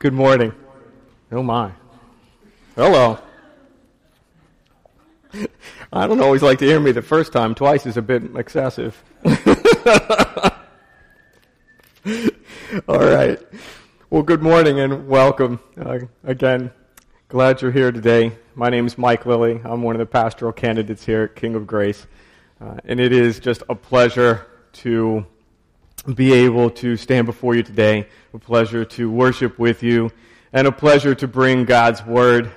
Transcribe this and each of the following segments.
Good morning. Oh my. Hello. I don't always like to hear me the first time. Twice is a bit excessive. All right. Well, good morning and welcome. Uh, again, glad you're here today. My name is Mike Lilly. I'm one of the pastoral candidates here at King of Grace. Uh, and it is just a pleasure to be able to stand before you today. A pleasure to worship with you and a pleasure to bring God's word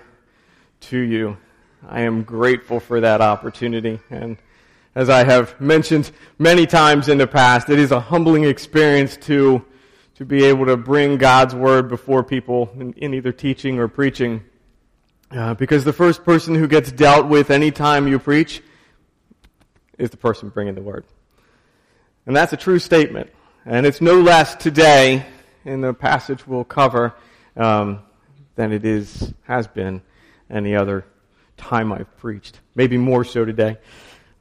to you. I am grateful for that opportunity. And as I have mentioned many times in the past, it is a humbling experience to, to be able to bring God's word before people in, in either teaching or preaching. Uh, because the first person who gets dealt with anytime you preach is the person bringing the word. And that's a true statement. And it's no less today in the passage we'll cover um, than it is has been any other time I've preached. Maybe more so today.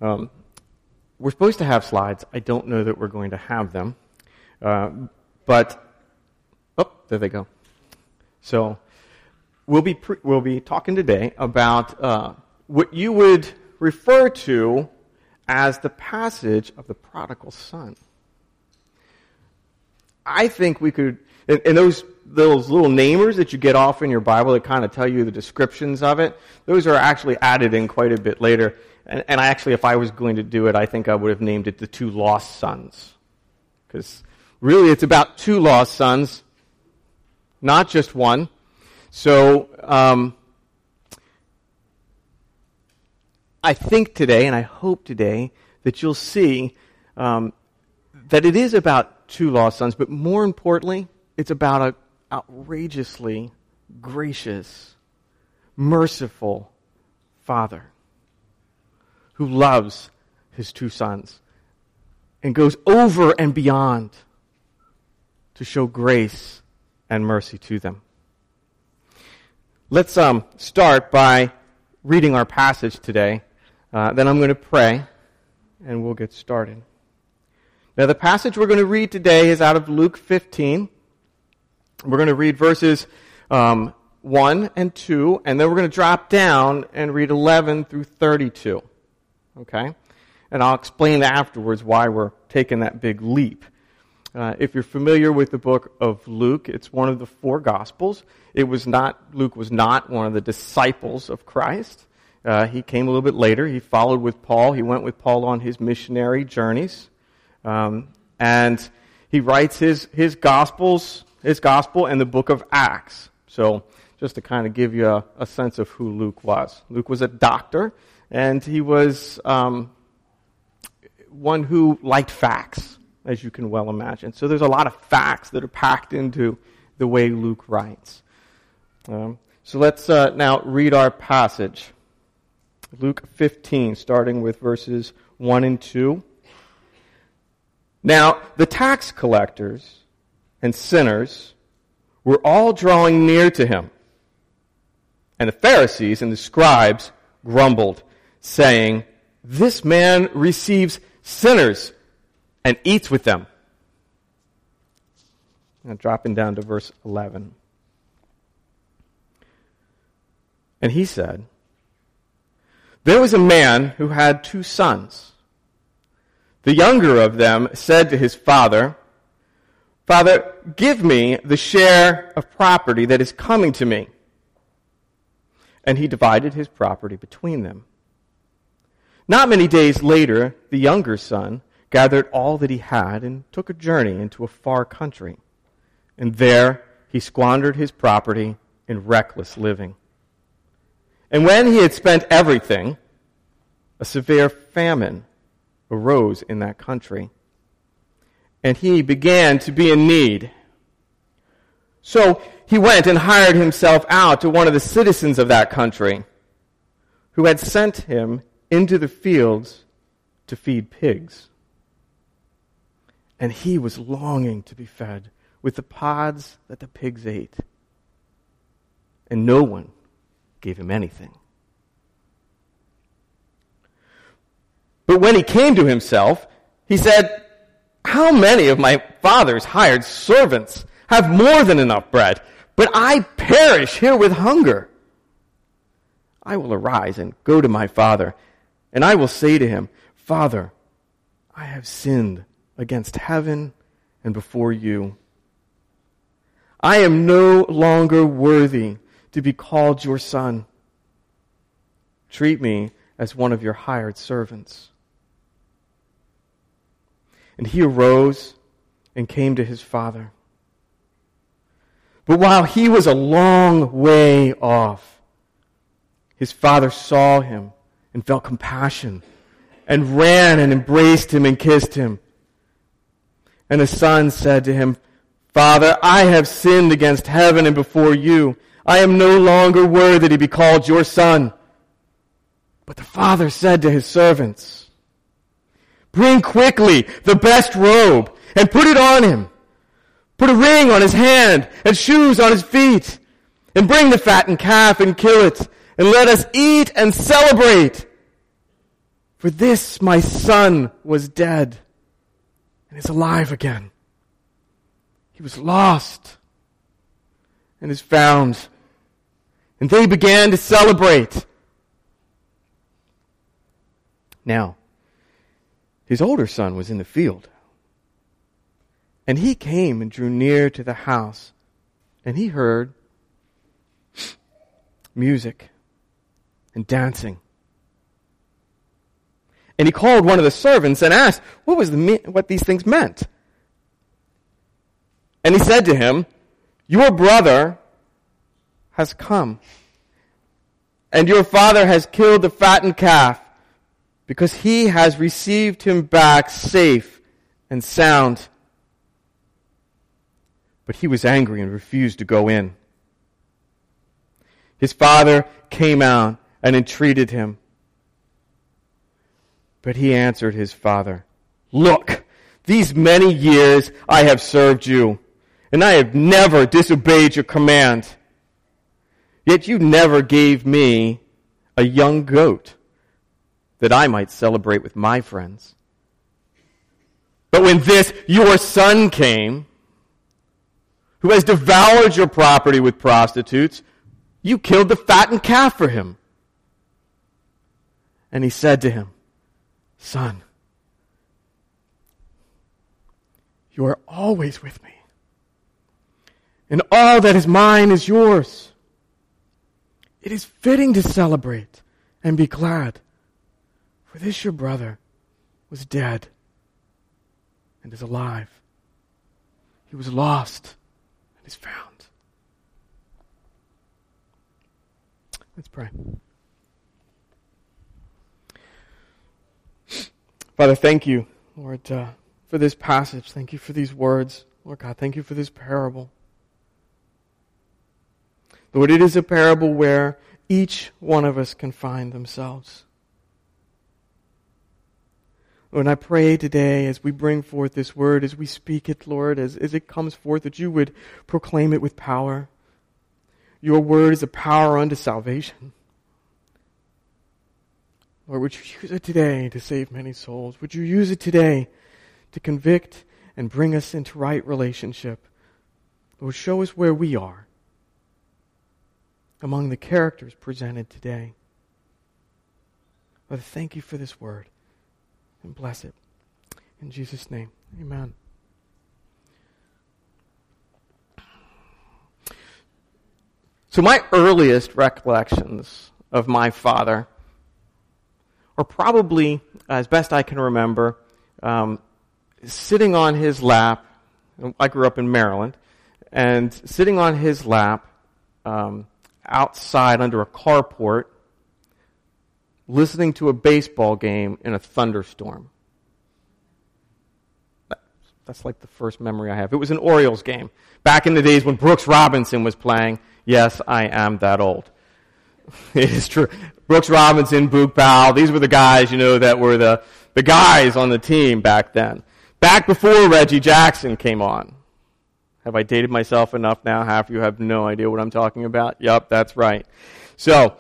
Um, we're supposed to have slides. I don't know that we're going to have them. Uh, but, oh, there they go. So, we'll be, pre- we'll be talking today about uh, what you would refer to as the passage of the prodigal son. I think we could, and, those those little namers that you get off in your Bible that kind of tell you the descriptions of it, those are actually added in quite a bit later. And, and actually, if I was going to do it, I think I would have named it the two lost sons. Because really, it's about two lost sons, not just one. So, um, I think today, and I hope today, that you'll see um, that it is about two lost sons, but more importantly, it's about an outrageously gracious, merciful father who loves his two sons and goes over and beyond to show grace and mercy to them. Let's um, start by reading our passage today uh, then I'm going to pray, and we'll get started. Now, the passage we're going to read today is out of Luke 15. We're going to read verses um, 1 and 2, and then we're going to drop down and read 11 through 32. Okay? And I'll explain afterwards why we're taking that big leap. Uh, if you're familiar with the book of Luke, it's one of the four Gospels. It was not, Luke was not one of the disciples of Christ. Uh, he came a little bit later. He followed with Paul. He went with Paul on his missionary journeys. Um, and he writes his, his gospels, his gospel and the book of Acts. So just to kind of give you a, a sense of who Luke was. Luke was a doctor, and he was um, one who liked facts, as you can well imagine. So there's a lot of facts that are packed into the way Luke writes. Um, so let's uh, now read our passage. Luke 15, starting with verses 1 and 2. Now, the tax collectors and sinners were all drawing near to him. And the Pharisees and the scribes grumbled, saying, This man receives sinners and eats with them. Now, dropping down to verse 11. And he said, there was a man who had two sons. The younger of them said to his father, Father, give me the share of property that is coming to me. And he divided his property between them. Not many days later, the younger son gathered all that he had and took a journey into a far country. And there he squandered his property in reckless living. And when he had spent everything, a severe famine arose in that country. And he began to be in need. So he went and hired himself out to one of the citizens of that country, who had sent him into the fields to feed pigs. And he was longing to be fed with the pods that the pigs ate. And no one gave him anything. But when he came to himself, he said, How many of my father's hired servants have more than enough bread, but I perish here with hunger. I will arise and go to my father, and I will say to him, Father, I have sinned against heaven and before you. I am no longer worthy to be called your son. Treat me as one of your hired servants. And he arose and came to his father. But while he was a long way off, his father saw him and felt compassion and ran and embraced him and kissed him. And the son said to him, Father, I have sinned against heaven and before you. I am no longer worthy to be called your son. But the father said to his servants, Bring quickly the best robe and put it on him. Put a ring on his hand and shoes on his feet. And bring the fattened calf and kill it. And let us eat and celebrate. For this my son was dead and is alive again. He was lost and is found. And they began to celebrate. Now, his older son was in the field. And he came and drew near to the house, and he heard music and dancing. And he called one of the servants and asked what was the what these things meant. And he said to him, "Your brother has come, and your father has killed the fattened calf, because he has received him back safe and sound." But he was angry and refused to go in. His father came out and entreated him. But he answered his father, Look, these many years I have served you, and I have never disobeyed your command. Yet you never gave me a young goat that I might celebrate with my friends. But when this, your son came, who has devoured your property with prostitutes, you killed the fattened calf for him. And he said to him, Son, you are always with me, and all that is mine is yours. It is fitting to celebrate and be glad, for this your brother was dead and is alive. He was lost and is found. Let's pray. Father, thank you, Lord, uh, for this passage. Thank you for these words. Lord God, thank you for this parable. Lord, it is a parable where each one of us can find themselves. Lord, I pray today as we bring forth this word, as we speak it, Lord, as, as it comes forth, that you would proclaim it with power. Your word is a power unto salvation. Lord, would you use it today to save many souls? Would you use it today to convict and bring us into right relationship? Lord, show us where we are among the characters presented today. Lord, thank you for this word and bless it. In Jesus' name, amen. So, my earliest recollections of my father or probably, as best I can remember, um, sitting on his lap. I grew up in Maryland, and sitting on his lap um, outside under a carport, listening to a baseball game in a thunderstorm. That's like the first memory I have. It was an Orioles game. Back in the days when Brooks Robinson was playing. Yes, I am that old. It is true. Brooks Robinson, Boog Powell, these were the guys, you know, that were the, the guys on the team back then. Back before Reggie Jackson came on. Have I dated myself enough now? Half of you have no idea what I'm talking about. Yep, that's right. So,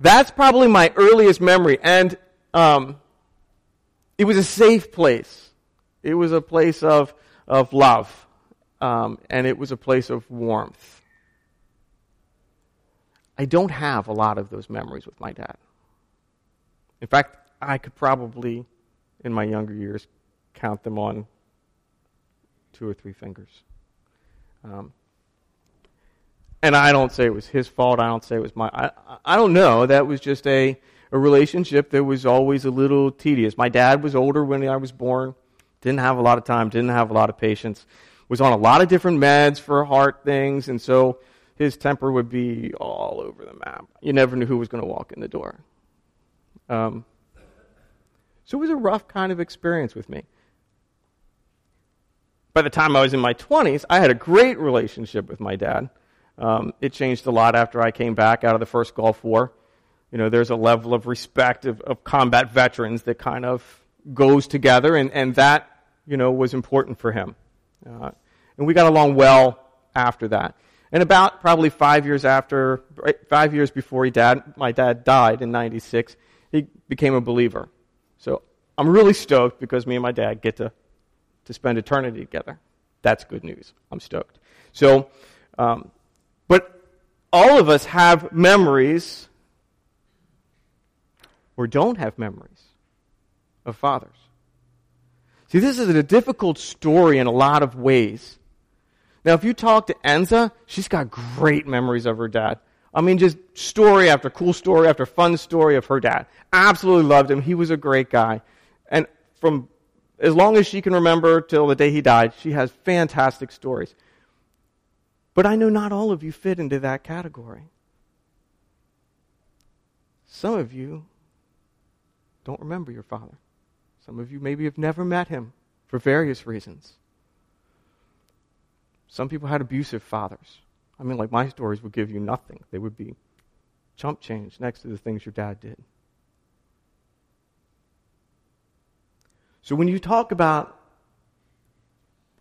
that's probably my earliest memory. And um, it was a safe place. It was a place of, of love. um, and it was a place of warmth. I don't have a lot of those memories with my dad. In fact, I could probably, in my younger years, count them on two or three fingers. Um, and I don't say it was his fault. I don't say it was my. I, I don't know. That was just a, a relationship that was always a little tedious. My dad was older when I was born, didn't have a lot of time, didn't have a lot of patience, was on a lot of different meds for heart things, and so his temper would be all over the map. You never knew who was going to walk in the door. Um, so it was a rough kind of experience with me. By the time I was in my 20s, I had a great relationship with my dad. Um, it changed a lot after I came back out of the first Gulf War. You know, there's a level of respect of, of combat veterans that kind of goes together, and, and that, you know, was important for him. Uh, and we got along well after that. And about probably five years after, five years before he dad, my dad died in 96, he became a believer. So I'm really stoked because me and my dad get to, to spend eternity together. That's good news. I'm stoked. So, um, but all of us have memories or don't have memories of fathers. See, this is a difficult story in a lot of ways. Now, if you talk to Enza, she's got great memories of her dad. I mean, just story after cool story after fun story of her dad. Absolutely loved him. He was a great guy. And from as long as she can remember till the day he died, she has fantastic stories. But I know not all of you fit into that category. Some of you don't remember your father. Some of you maybe have never met him for various reasons. Some people had abusive fathers. I mean, like my stories would give you nothing, they would be chump change next to the things your dad did. So when you talk about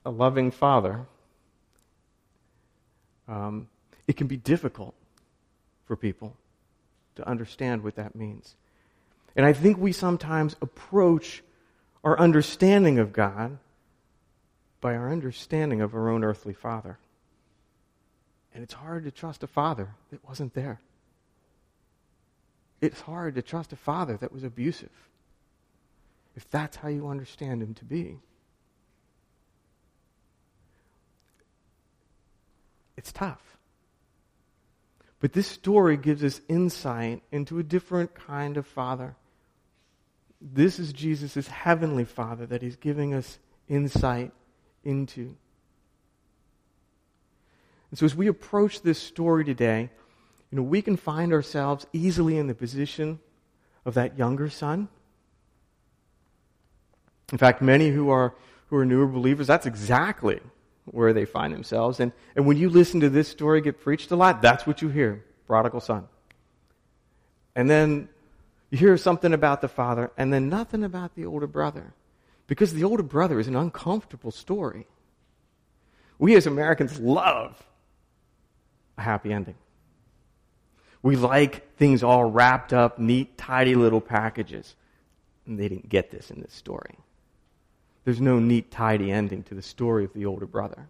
a loving father, um, it can be difficult for people to understand what that means. And I think we sometimes approach our understanding of God by our understanding of our own earthly father. And it's hard to trust a father that wasn't there. It's hard to trust a father that was abusive if that's how you understand him to be. It's tough. But this story gives us insight into a different kind of father. This is Jesus' heavenly father that he's giving us insight into. And so as we approach this story today, you know, we can find ourselves easily in the position of that younger son. In fact, many who are who are newer believers, that's exactly where they find themselves. And, and when you listen to this story get preached a lot, that's what you hear prodigal son. And then you hear something about the father, and then nothing about the older brother. Because the older brother is an uncomfortable story. We as Americans love a happy ending. We like things all wrapped up, neat, tidy little packages. And they didn't get this in this story. There's no neat, tidy ending to the story of the older brother.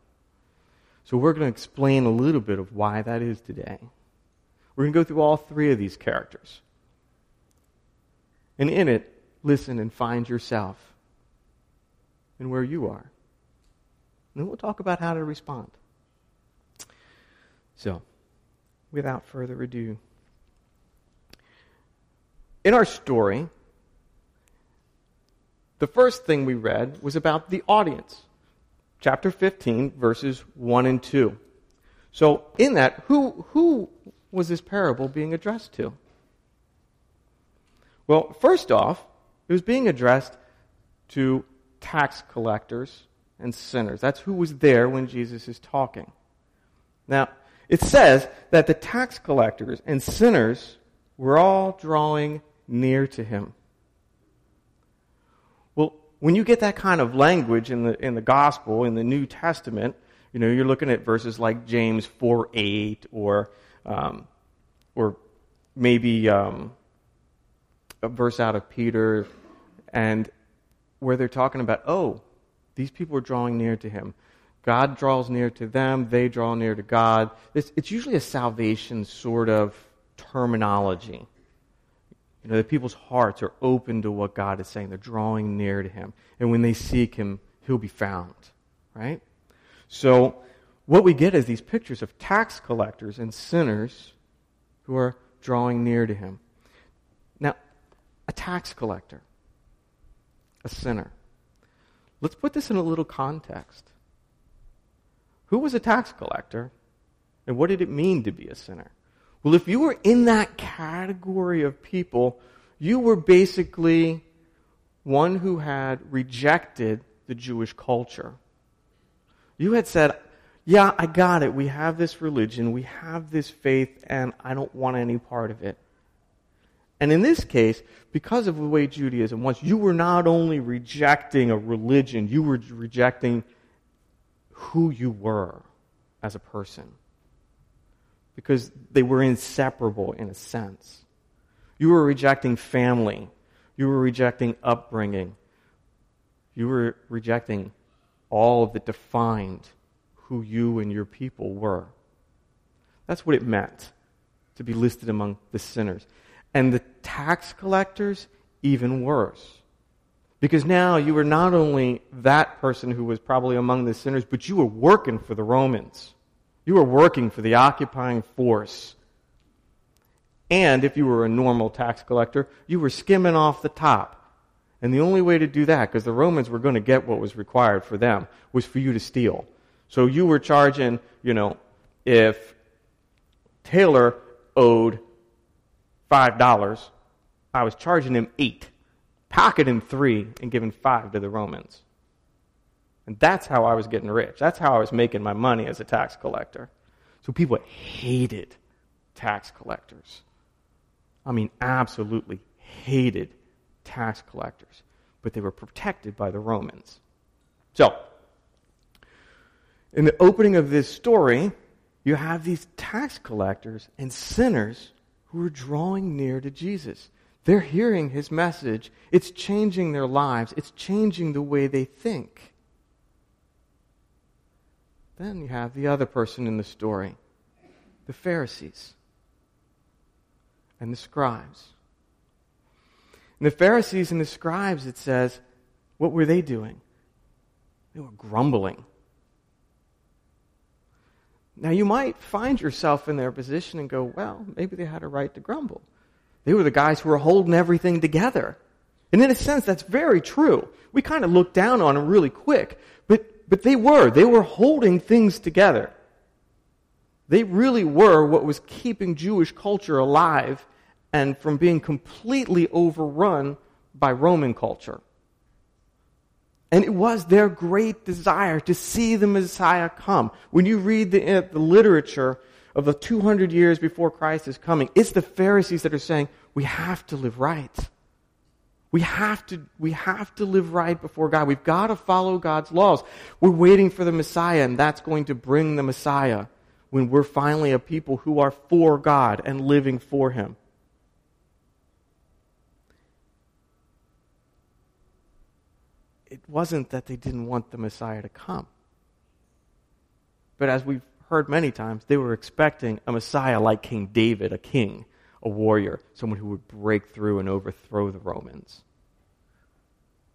So we're going to explain a little bit of why that is today. We're going to go through all three of these characters. And in it, listen and find yourself and where you are. And then we'll talk about how to respond. So, without further ado, in our story, the first thing we read was about the audience. Chapter 15, verses 1 and 2. So, in that, who, who was this parable being addressed to? Well, first off, it was being addressed to tax collectors and sinners. That's who was there when Jesus is talking. Now, it says that the tax collectors and sinners were all drawing near to him. When you get that kind of language in the, in the gospel, in the New Testament, you know, you're looking at verses like James 4 8 or, um, or maybe um, a verse out of Peter, and where they're talking about, oh, these people are drawing near to him. God draws near to them, they draw near to God. It's, it's usually a salvation sort of terminology. You know, the people's hearts are open to what God is saying. They're drawing near to Him. And when they seek Him, He'll be found. Right? So, what we get is these pictures of tax collectors and sinners who are drawing near to Him. Now, a tax collector, a sinner. Let's put this in a little context. Who was a tax collector? And what did it mean to be a sinner? Well, if you were in that category of people, you were basically one who had rejected the Jewish culture. You had said, Yeah, I got it. We have this religion, we have this faith, and I don't want any part of it. And in this case, because of the way Judaism was, you were not only rejecting a religion, you were rejecting who you were as a person because they were inseparable in a sense. You were rejecting family. You were rejecting upbringing. You were rejecting all that defined who you and your people were. That's what it meant to be listed among the sinners. And the tax collectors, even worse. Because now you were not only that person who was probably among the sinners, but you were working for the Romans. You were working for the occupying force. And if you were a normal tax collector, you were skimming off the top. And the only way to do that, because the Romans were going to get what was required for them, was for you to steal. So you were charging, you know, if Taylor owed $5, I was charging him 8 pocketing three and giving five to the Romans. And that's how I was getting rich. That's how I was making my money as a tax collector. So people hated tax collectors. I mean, absolutely hated tax collectors. But they were protected by the Romans. So, in the opening of this story, you have these tax collectors and sinners who are drawing near to Jesus. They're hearing his message. It's changing their lives, it's changing the way they think. Then you have the other person in the story the Pharisees and the scribes. And the Pharisees and the scribes, it says, what were they doing? They were grumbling. Now, you might find yourself in their position and go, well, maybe they had a right to grumble. They were the guys who were holding everything together. And in a sense, that's very true. We kind of look down on them really quick, but, but they were. They were holding things together. They really were what was keeping Jewish culture alive and from being completely overrun by Roman culture. And it was their great desire to see the Messiah come. When you read the, uh, the literature of the 200 years before Christ is coming. It's the Pharisees that are saying, we have to live right. We have to, we have to live right before God. We've got to follow God's laws. We're waiting for the Messiah, and that's going to bring the Messiah when we're finally a people who are for God and living for Him. It wasn't that they didn't want the Messiah to come. But as we've heard many times, they were expecting a Messiah like King David, a king, a warrior, someone who would break through and overthrow the Romans.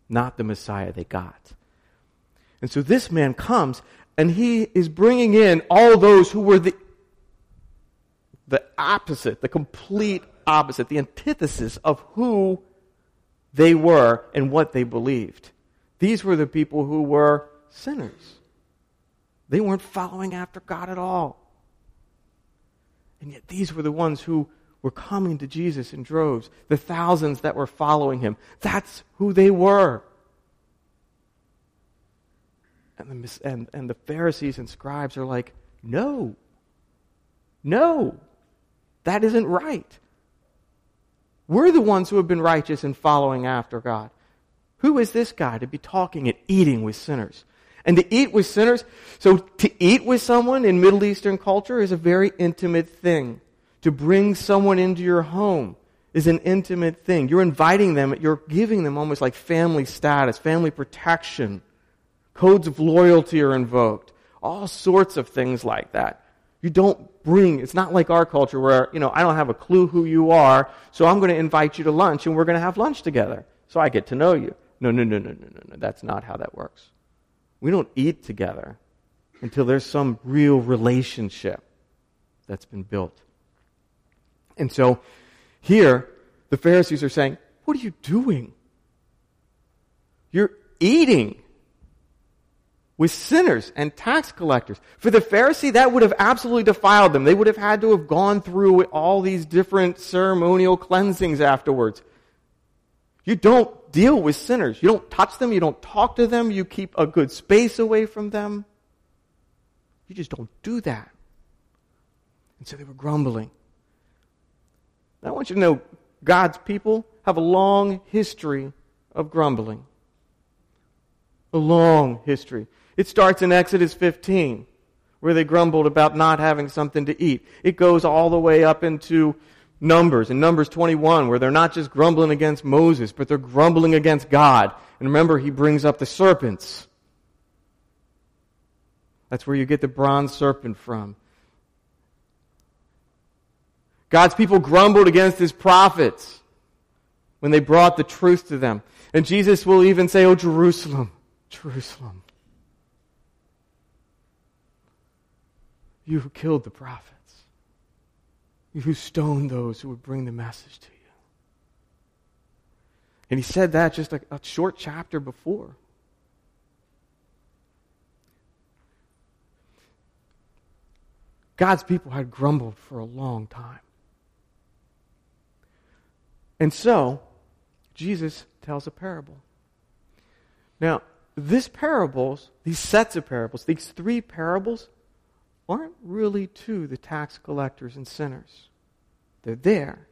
Not the Messiah they got. And so this man comes and he is bringing in all those who were the, the opposite, the complete opposite, the antithesis of who they were and what they believed. These were the people who were sinners. They weren't following after God at all. And yet these were the ones who were coming to Jesus in droves, the thousands that were following him. That's who they were. And the, and, and the Pharisees and scribes are like, no, no, that isn't right. We're the ones who have been righteous and following after God. Who is this guy to be talking and eating with sinners? and to eat with sinners. So to eat with someone in Middle Eastern culture is a very intimate thing. To bring someone into your home is an intimate thing. You're inviting them, you're giving them almost like family status, family protection. Codes of loyalty are invoked. all sorts of things like that. You don't bring, it's not like our culture where, you know, I don't have a clue who you are, so I'm going to invite you to lunch and we're going to have lunch together. So I get to know you. No, no, no, no, no, no, no. That's not how that works. We don't eat together until there's some real relationship that's been built. And so here, the Pharisees are saying, What are you doing? You're eating with sinners and tax collectors. For the Pharisee, that would have absolutely defiled them. They would have had to have gone through all these different ceremonial cleansings afterwards. You don't deal with sinners. You don't touch them. You don't talk to them. You keep a good space away from them. You just don't do that. And so they were grumbling. I want you to know God's people have a long history of grumbling. A long history. It starts in Exodus 15, where they grumbled about not having something to eat. It goes all the way up into Numbers, in Numbers 21, where they're not just grumbling against Moses, but they're grumbling against God. And remember, he brings up the serpents. That's where you get the bronze serpent from. God's people grumbled against his prophets when they brought the truth to them. And Jesus will even say, Oh, Jerusalem, Jerusalem, You who killed the prophets. You who stoned those who would bring the message to you. And he said that just a, a short chapter before. God's people had grumbled for a long time. And so, Jesus tells a parable. Now, this parables, these sets of parables, these three parables, aren't really to the tax collectors and sinners. They're there.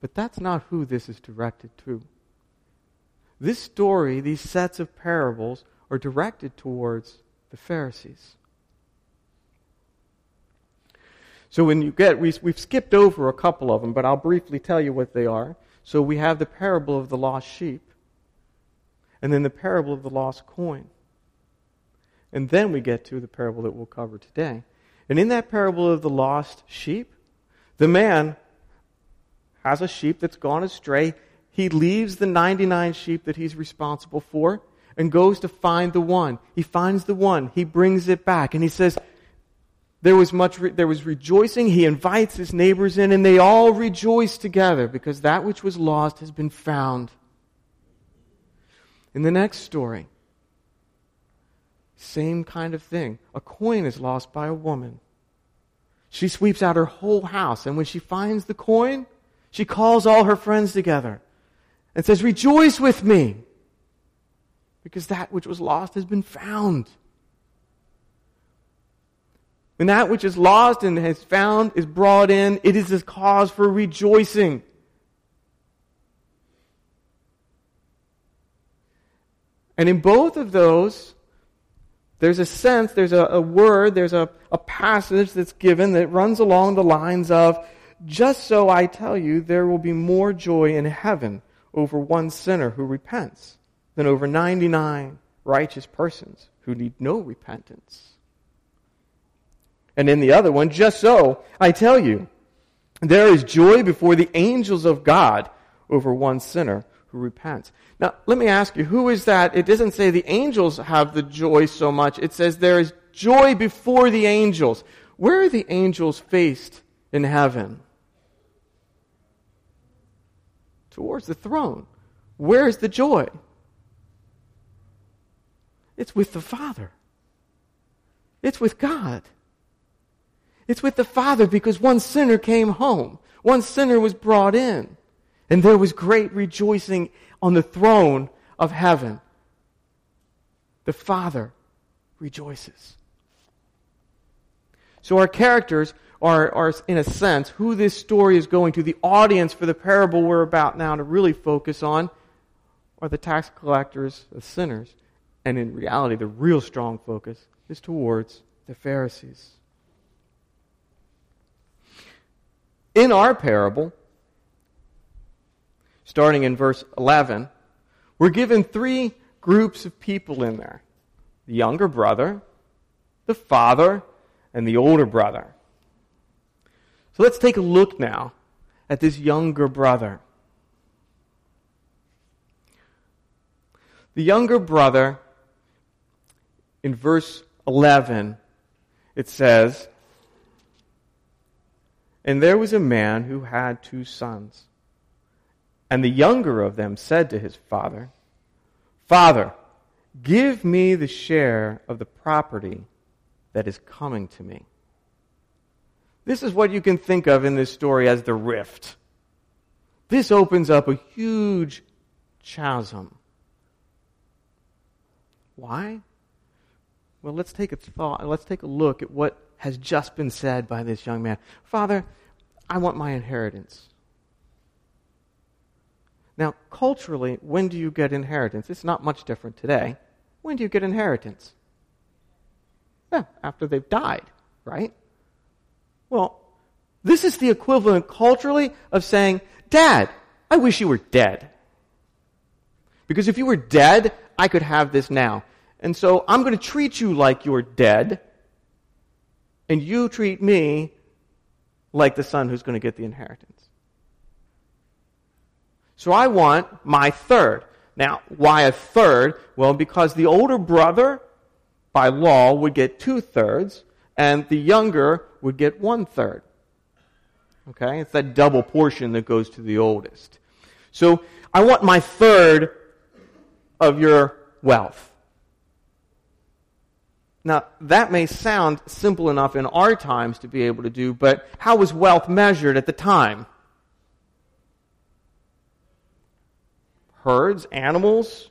But that's not who this is directed to. This story, these sets of parables, are directed towards the Pharisees. So when you get, we, we've skipped over a couple of them, but I'll briefly tell you what they are. So we have the parable of the lost sheep, and then the parable of the lost coin. And then we get to the parable that we'll cover today. And in that parable of the lost sheep, the man has a sheep that's gone astray. He leaves the 99 sheep that he's responsible for and goes to find the one. He finds the one. He brings it back. And he says, there was much, re- there was rejoicing. He invites his neighbors in and they all rejoice together because that which was lost has been found. In the next story, same kind of thing. A coin is lost by a woman. She sweeps out her whole house, and when she finds the coin, she calls all her friends together and says, Rejoice with me, because that which was lost has been found. When that which is lost and has found is brought in, it is a cause for rejoicing. And in both of those, there's a sense, there's a, a word, there's a, a passage that's given that runs along the lines of, just so I tell you, there will be more joy in heaven over one sinner who repents than over 99 righteous persons who need no repentance. And in the other one, just so I tell you, there is joy before the angels of God over one sinner who repents. Now, let me ask you, who is that? It doesn't say the angels have the joy so much. It says there is joy before the angels. Where are the angels faced in heaven? Towards the throne. Where is the joy? It's with the Father. It's with God. It's with the Father because one sinner came home. One sinner was brought in. And there was great rejoicing on the throne of heaven. The Father rejoices. So our characters are, are, in a sense, who this story is going to. The audience for the parable we're about now to really focus on are the tax collectors, the sinners. And in reality, the real strong focus is towards the Pharisees. In our parable, starting in verse 11, we're given three groups of people in there the younger brother, the father and the older brother. So let's take a look now at this younger brother. The younger brother, in verse 11, it says, And there was a man who had two sons. And the younger of them said to his father, Father, give me the share of the property that is coming to me. This is what you can think of in this story as the rift. This opens up a huge chasm. Why? Well, let's take a thought, let's take a look at what has just been said by this young man. Father, I want my inheritance. Now, culturally, when do you get inheritance? It's not much different today. When do you get inheritance? Yeah, after they've died, right? Well, this is the equivalent culturally of saying, Dad, I wish you were dead. Because if you were dead, I could have this now. And so I'm going to treat you like you're dead, and you treat me like the son who's going to get the inheritance. So I want my third. Now, why a third? Well, because the older brother, by law, would get two thirds, and the younger would get one third. Okay? It's that double portion that goes to the oldest. So I want my third of your wealth. Now, that may sound simple enough in our times to be able to do, but how was wealth measured at the time? Herds, animals,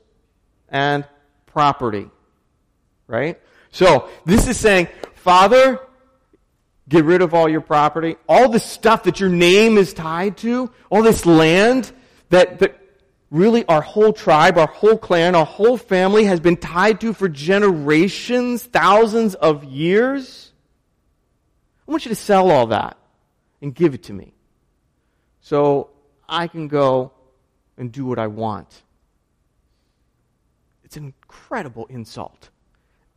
and property. Right? So, this is saying, Father, get rid of all your property, all the stuff that your name is tied to, all this land that, that really our whole tribe, our whole clan, our whole family has been tied to for generations, thousands of years. I want you to sell all that and give it to me so I can go and do what I want. It's an incredible insult.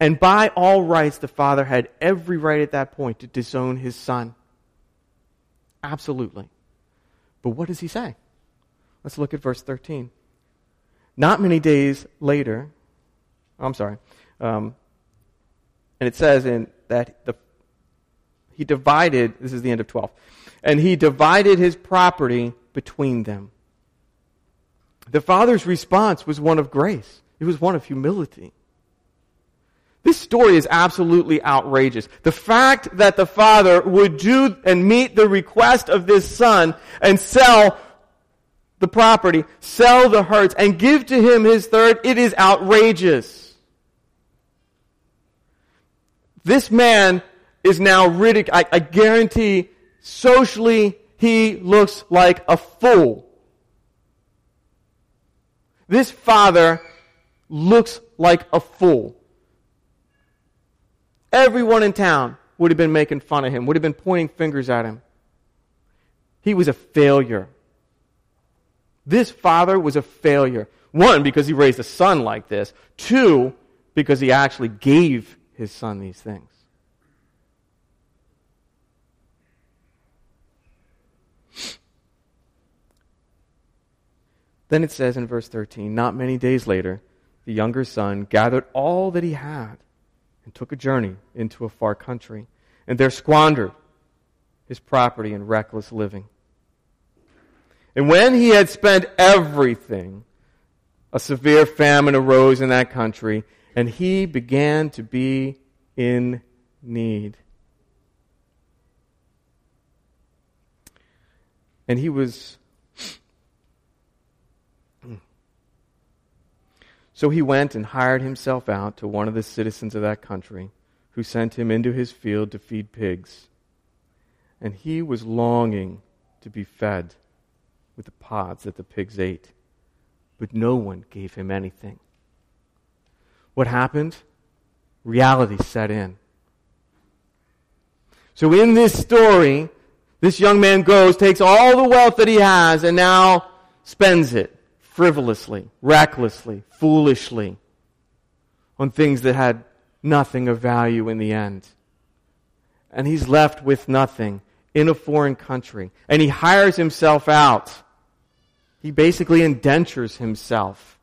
And by all rights, the father had every right at that point to disown his son. Absolutely. But what does he say? Let's look at verse 13. Not many days later, I'm sorry, um, and it says in that the, he divided, this is the end of 12, and he divided his property between them. The father's response was one of grace. It was one of humility. This story is absolutely outrageous. The fact that the father would do and meet the request of this son and sell the property, sell the herds, and give to him his third, it is outrageous. This man is now ridiculed. I, I guarantee socially he looks like a fool. This father looks like a fool. Everyone in town would have been making fun of him, would have been pointing fingers at him. He was a failure. This father was a failure. One, because he raised a son like this. Two, because he actually gave his son these things. Then it says in verse 13, Not many days later, the younger son gathered all that he had and took a journey into a far country, and there squandered his property in reckless living. And when he had spent everything, a severe famine arose in that country, and he began to be in need. And he was. So he went and hired himself out to one of the citizens of that country, who sent him into his field to feed pigs. And he was longing to be fed with the pods that the pigs ate. But no one gave him anything. What happened? Reality set in. So in this story, this young man goes, takes all the wealth that he has, and now spends it frivolously, recklessly, foolishly on things that had nothing of value in the end. And he's left with nothing in a foreign country. And he hires himself out. He basically indentures himself.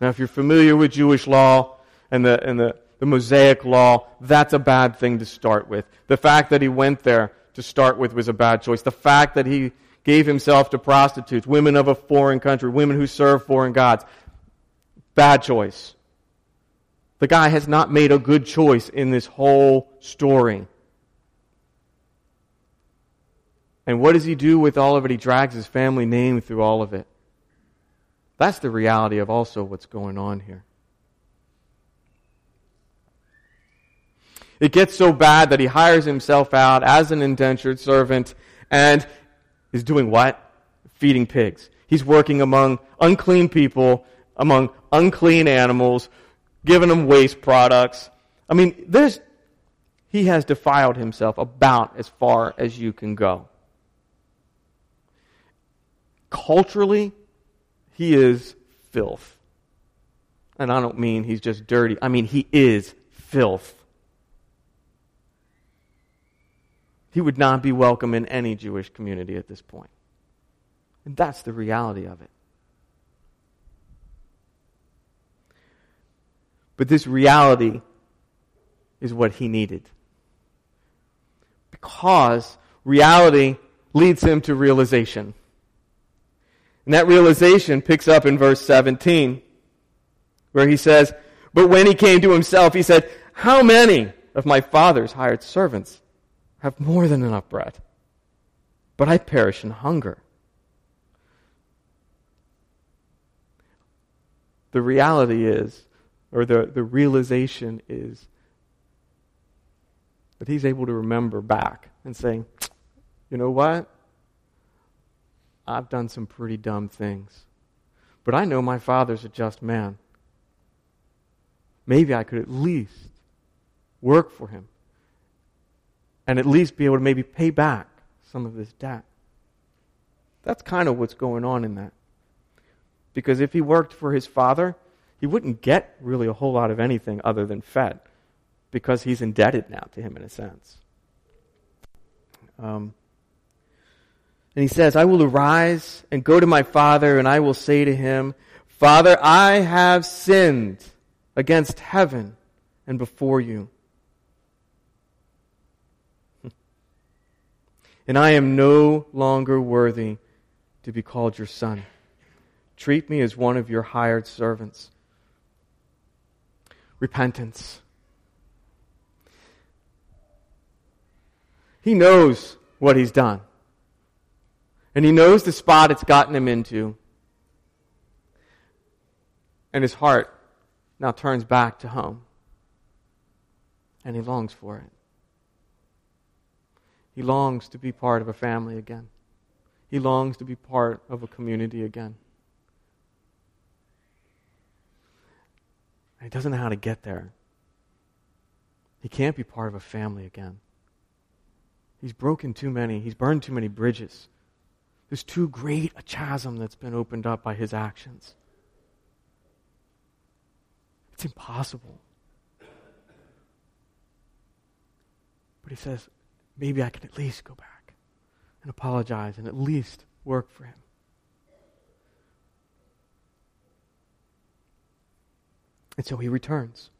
Now, if you're familiar with Jewish law and the, and the, the Mosaic law, that's a bad thing to start with. The fact that he went there to start with was a bad choice. The fact that he gave himself to prostitutes, women of a foreign country, women who serve foreign gods, bad choice. The guy has not made a good choice in this whole story. And what does he do with all of it? He drags his family name through all of it. That's the reality of also what's going on here. It gets so bad that he hires himself out as an indentured servant and is doing what? Feeding pigs. He's working among unclean people, among unclean animals, giving them waste products. I mean, there's, he has defiled himself about as far as you can go culturally, he is filth. And I don't mean he's just dirty. I mean, he is filth. He would not be welcome in any Jewish community at this point. And that's the reality of it. But this reality is what he needed. Because reality leads him to realization. And that realization picks up in verse 17, where he says, But when he came to himself, he said, How many of my father's hired servants have more than enough bread? But I perish in hunger. The reality is, or the, the realization is, that he's able to remember back and saying, you know what? I've done some pretty dumb things. But I know my father's a just man. Maybe I could at least work for him and at least be able to maybe pay back some of this debt. That's kind of what's going on in that. Because if he worked for his father, he wouldn't get really a whole lot of anything other than fed because he's indebted now to him in a sense. Um, and he says, I will arise and go to my father, and I will say to him, Father, I have sinned against heaven and before you. And I am no longer worthy to be called your son. Treat me as one of your hired servants. Repentance. He knows what he's done. And he knows the spot it's gotten him into. And his heart now turns back to home. And he longs for it. He longs to be part of a family again. He longs to be part of a community again. And he doesn't know how to get there. He can't be part of a family again. He's broken too many, he's burned too many bridges. There's too great a chasm that's been opened up by his actions. It's impossible. But he says, maybe I can at least go back and apologize and at least work for him. And so he returns.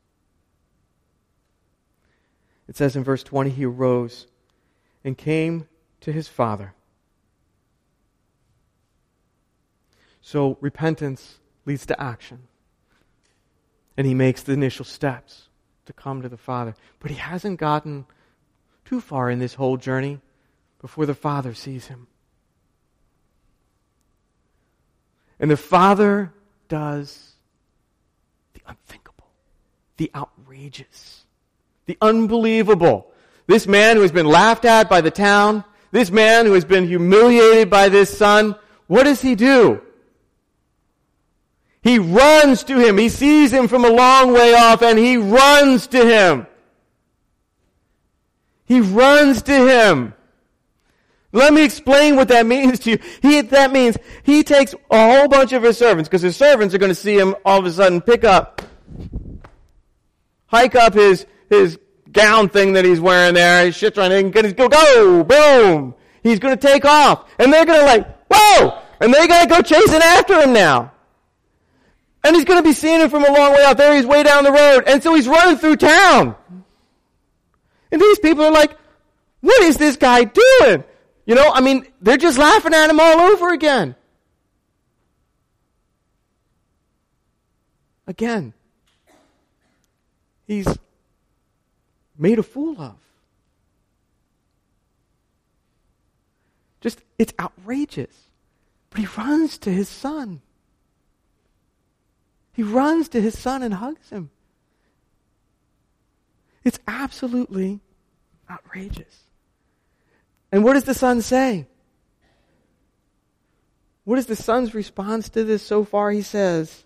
It says in verse 20, he arose and came to his father. So repentance leads to action. And he makes the initial steps to come to the Father. But he hasn't gotten too far in this whole journey before the Father sees him. And the Father does the unthinkable, the outrageous, the unbelievable. This man who has been laughed at by the town, this man who has been humiliated by this son, what does he do? He runs to him. He sees him from a long way off and he runs to him. He runs to him. Let me explain what that means to you. He, that means he takes a whole bunch of his servants, because his servants are going to see him all of a sudden pick up hike up his, his gown thing that he's wearing there. He's shit trying to he's going to go, boom. He's going to take off. And they're going to like, whoa! And they got to go chasing after him now. And he's going to be seeing him from a long way out there. He's way down the road. And so he's running through town. And these people are like, what is this guy doing? You know, I mean, they're just laughing at him all over again. Again, he's made a fool of. Just, it's outrageous. But he runs to his son. He runs to his son and hugs him. It's absolutely outrageous. And what does the son say? What is the son's response to this so far? He says,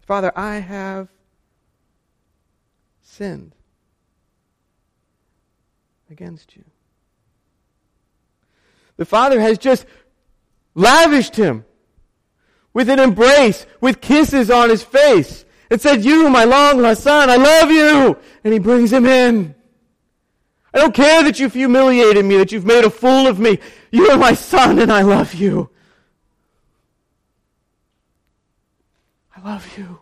Father, I have sinned against you. The father has just lavished him with an embrace, with kisses on his face, and said, You, my long lost son, I love you. And he brings him in. I don't care that you've humiliated me, that you've made a fool of me. You are my son, and I love you. I love you.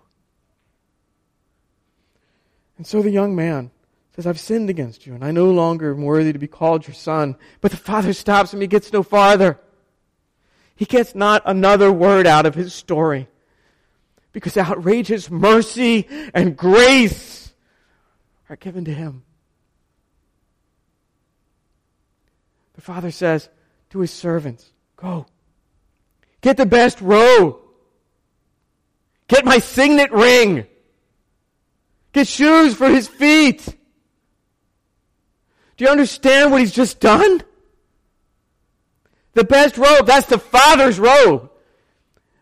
And so the young man says, I've sinned against you, and I no longer am worthy to be called your son. But the father stops him. He gets no farther. He gets not another word out of his story. Because outrageous mercy and grace are given to him. The father says to his servants, Go. Get the best robe. Get my signet ring. Get shoes for his feet. Do you understand what he's just done? The best robe, that's the father's robe.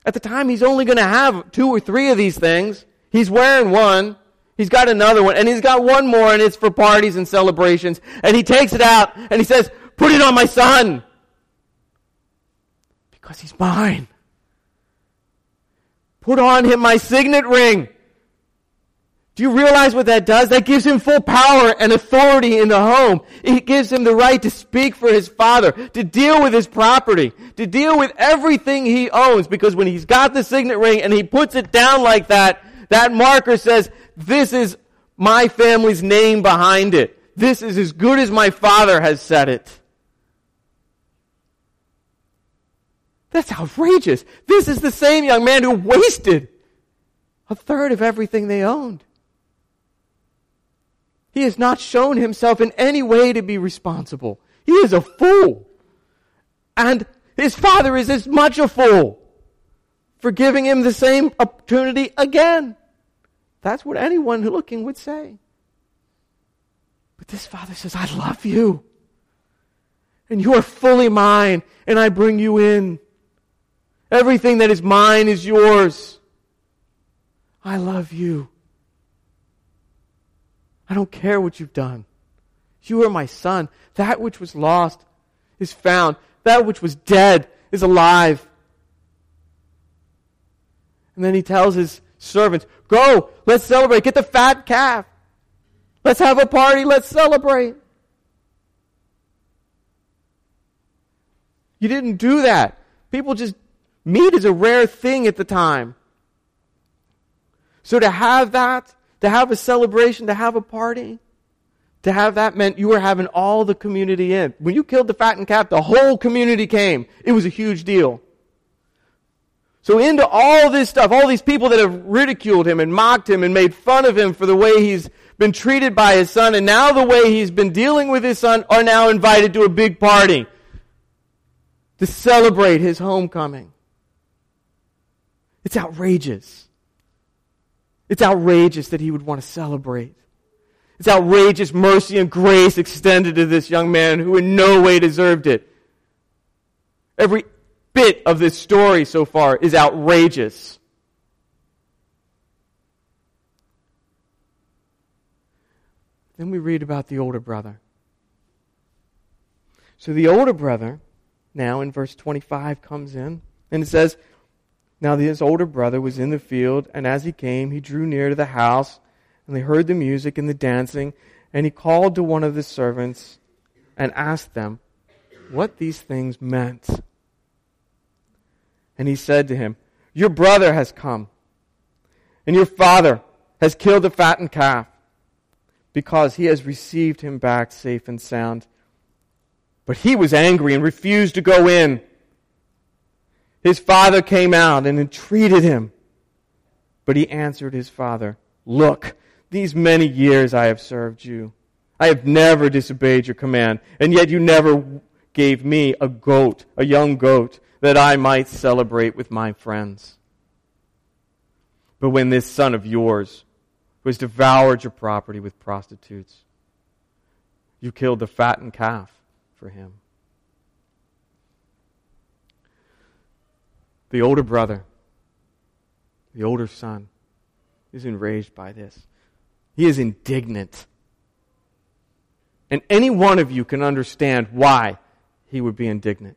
At the time, he's only going to have two or three of these things. He's wearing one. He's got another one. And he's got one more, and it's for parties and celebrations. And he takes it out, and he says, Put it on my son. Because he's mine. Put on him my signet ring. Do you realize what that does? That gives him full power and authority in the home. It gives him the right to speak for his father, to deal with his property, to deal with everything he owns, because when he's got the signet ring and he puts it down like that, that marker says, this is my family's name behind it. This is as good as my father has said it. That's outrageous. This is the same young man who wasted a third of everything they owned. He has not shown himself in any way to be responsible. He is a fool. And his father is as much a fool for giving him the same opportunity again. That's what anyone looking would say. But this father says, I love you. And you are fully mine, and I bring you in. Everything that is mine is yours. I love you. I don't care what you've done. You are my son. That which was lost is found. That which was dead is alive. And then he tells his servants, Go, let's celebrate. Get the fat calf. Let's have a party. Let's celebrate. You didn't do that. People just, meat is a rare thing at the time. So to have that to have a celebration, to have a party, to have that meant you were having all the community in. When you killed the fattened calf, the whole community came. It was a huge deal. So into all this stuff, all these people that have ridiculed him and mocked him and made fun of him for the way he's been treated by his son and now the way he's been dealing with his son are now invited to a big party to celebrate his homecoming. It's outrageous. It's outrageous that he would want to celebrate. It's outrageous mercy and grace extended to this young man who in no way deserved it. Every bit of this story so far is outrageous. Then we read about the older brother. So the older brother, now in verse 25, comes in and it says, now his older brother was in the field, and as he came, he drew near to the house, and they heard the music and the dancing, and he called to one of the servants and asked them what these things meant. And he said to him, Your brother has come, and your father has killed the fattened calf, because he has received him back safe and sound. But he was angry and refused to go in. His father came out and entreated him. But he answered his father, Look, these many years I have served you. I have never disobeyed your command, and yet you never gave me a goat, a young goat, that I might celebrate with my friends. But when this son of yours, who has devoured your property with prostitutes, you killed the fattened calf for him. The older brother, the older son, is enraged by this. He is indignant. And any one of you can understand why he would be indignant.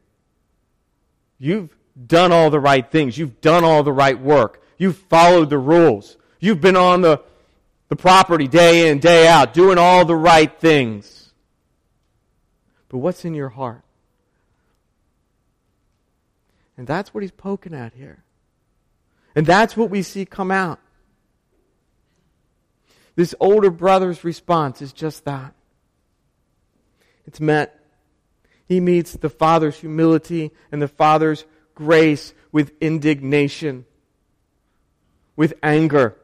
You've done all the right things. You've done all the right work. You've followed the rules. You've been on the, the property day in, day out, doing all the right things. But what's in your heart? And that's what he's poking at here. And that's what we see come out. This older brother's response is just that. It's met. He meets the father's humility and the father's grace with indignation, with anger.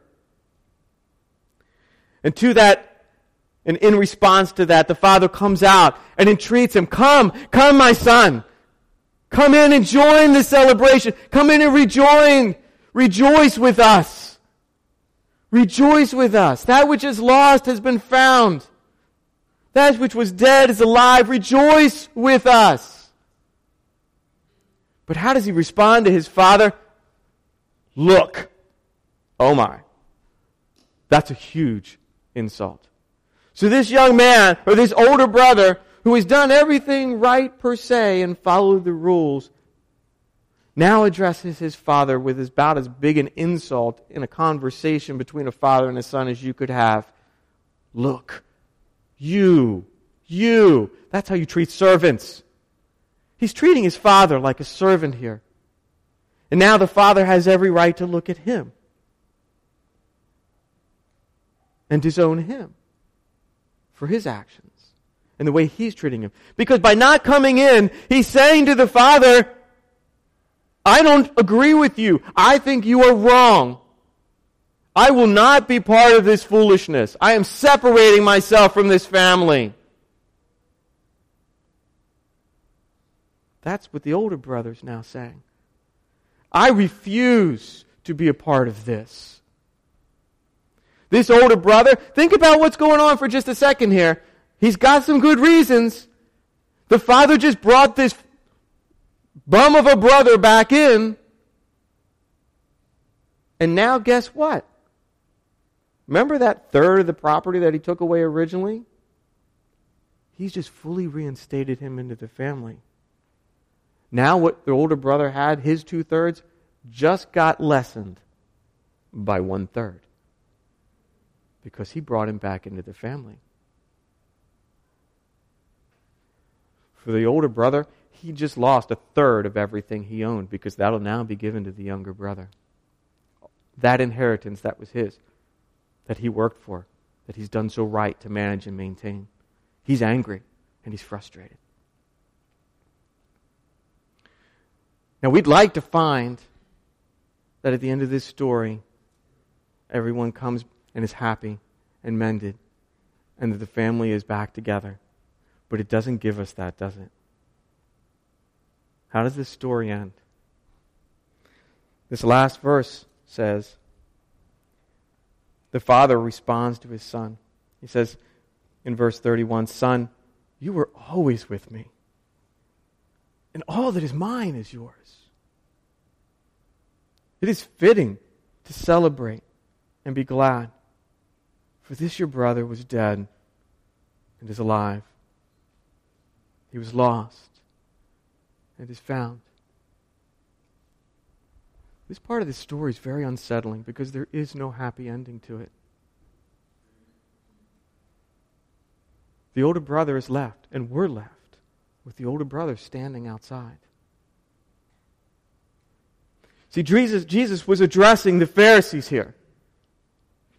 And to that, and in response to that, the father comes out and entreats him, Come, come, my son. Come in and join the celebration. Come in and rejoin. Rejoice with us. Rejoice with us. That which is lost has been found. That which was dead is alive. Rejoice with us. But how does he respond to his father? Look. Oh my. That's a huge insult. So this young man, or this older brother, who has done everything right per se and followed the rules, now addresses his father with about as big an insult in a conversation between a father and a son as you could have. Look, you, you. That's how you treat servants. He's treating his father like a servant here. And now the father has every right to look at him and disown him for his actions and the way he's treating him. Because by not coming in, he's saying to the father, I don't agree with you. I think you are wrong. I will not be part of this foolishness. I am separating myself from this family. That's what the older brother's now saying. I refuse to be a part of this. This older brother, think about what's going on for just a second here. He's got some good reasons. The father just brought this bum of a brother back in. And now, guess what? Remember that third of the property that he took away originally? He's just fully reinstated him into the family. Now, what the older brother had, his two thirds, just got lessened by one third because he brought him back into the family. For the older brother, he just lost a third of everything he owned because that'll now be given to the younger brother. That inheritance that was his, that he worked for, that he's done so right to manage and maintain. He's angry and he's frustrated. Now, we'd like to find that at the end of this story, everyone comes and is happy and mended, and that the family is back together. But it doesn't give us that, does it? How does this story end? This last verse says the father responds to his son. He says in verse 31 Son, you were always with me, and all that is mine is yours. It is fitting to celebrate and be glad, for this your brother was dead and is alive. He was lost and is found. This part of the story is very unsettling because there is no happy ending to it. The older brother is left, and we're left with the older brother standing outside. See, Jesus, Jesus was addressing the Pharisees here.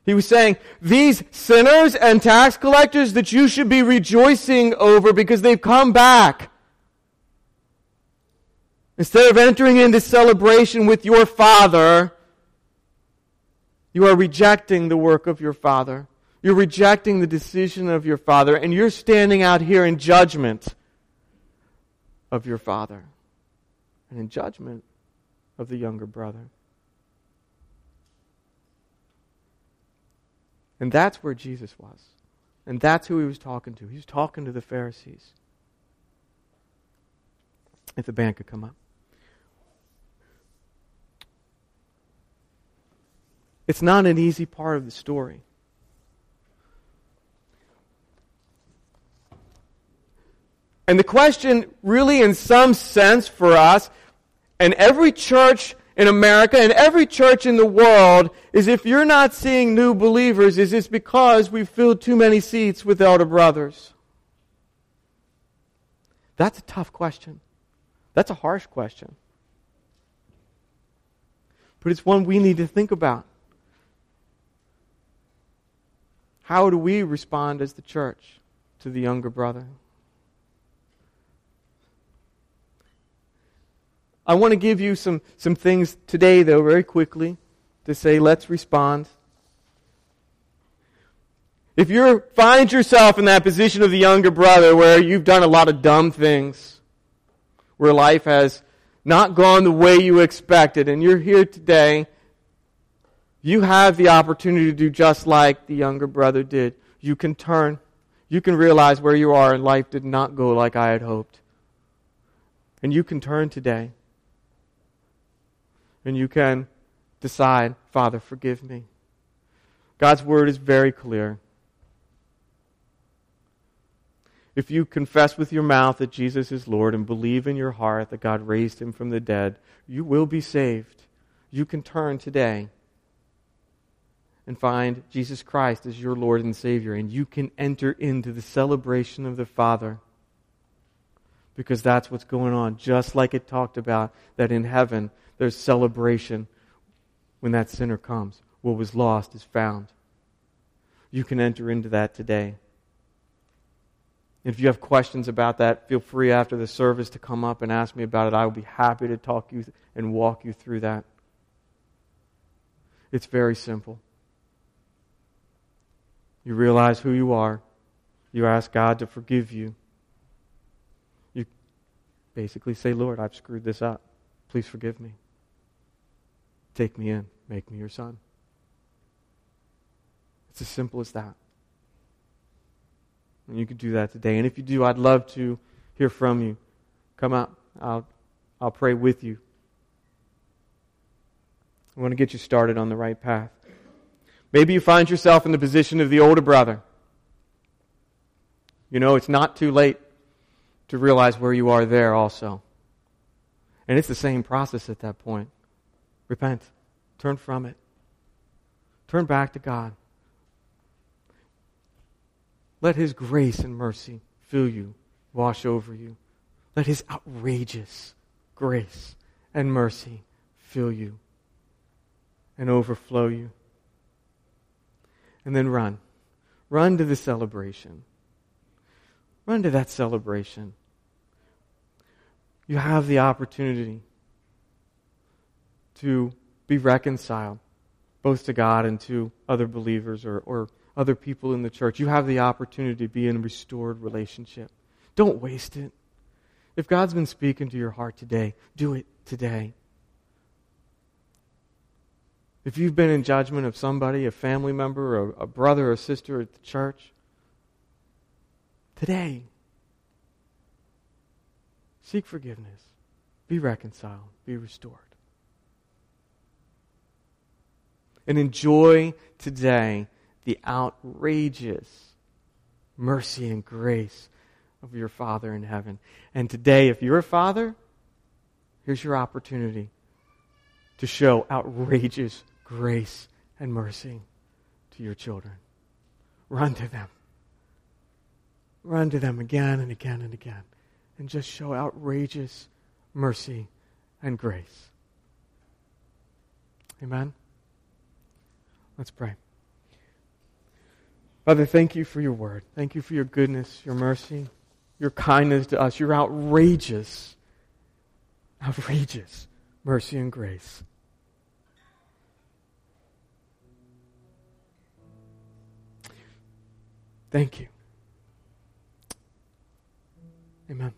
He was saying, these sinners and tax collectors that you should be rejoicing over because they've come back. Instead of entering into celebration with your Father, you are rejecting the work of your Father. You're rejecting the decision of your Father, and you're standing out here in judgment of your Father and in judgment of the younger brother. And that's where Jesus was. And that's who he was talking to. He was talking to the Pharisees. If the band could come up. It's not an easy part of the story. And the question, really, in some sense for us, and every church in America and every church in the world, is if you're not seeing new believers, is this because we've filled too many seats with elder brothers? That's a tough question. That's a harsh question. But it's one we need to think about. How do we respond as the church to the younger brother? I want to give you some, some things today, though, very quickly, to say, let's respond. If you find yourself in that position of the younger brother where you've done a lot of dumb things, where life has not gone the way you expected, and you're here today you have the opportunity to do just like the younger brother did. You can turn. You can realize where you are and life did not go like I had hoped. And you can turn today. And you can decide, Father, forgive me. God's word is very clear. If you confess with your mouth that Jesus is Lord and believe in your heart that God raised him from the dead, you will be saved. You can turn today and find Jesus Christ as your Lord and Savior, and you can enter into the celebration of the Father. Because that's what's going on, just like it talked about that in heaven there's celebration when that sinner comes. What was lost is found. You can enter into that today. If you have questions about that, feel free after the service to come up and ask me about it. I will be happy to talk you and walk you through that. It's very simple. You realize who you are. You ask God to forgive you. You basically say, Lord, I've screwed this up. Please forgive me. Take me in. Make me your son. It's as simple as that. And you can do that today. And if you do, I'd love to hear from you. Come out. I'll, I'll pray with you. I want to get you started on the right path. Maybe you find yourself in the position of the older brother. You know, it's not too late to realize where you are there also. And it's the same process at that point. Repent. Turn from it. Turn back to God. Let His grace and mercy fill you, wash over you. Let His outrageous grace and mercy fill you and overflow you and then run. Run to the celebration. Run to that celebration. You have the opportunity to be reconciled, both to God and to other believers or, or other people in the church. You have the opportunity to be in a restored relationship. Don't waste it. If God's been speaking to your heart today, do it today. If you've been in judgment of somebody, a family member, a, a brother or sister at the church, today, seek forgiveness. Be reconciled. Be restored. And enjoy today the outrageous mercy and grace of your Father in heaven. And today, if you're a father, here's your opportunity to show outrageous grace and mercy to your children. Run to them. run to them again and again and again and just show outrageous mercy and grace. Amen? Let's pray. Father, thank you for your word. Thank you for your goodness, your mercy, your kindness to us, your outrageous, outrageous mercy and grace. Thank you. Amen.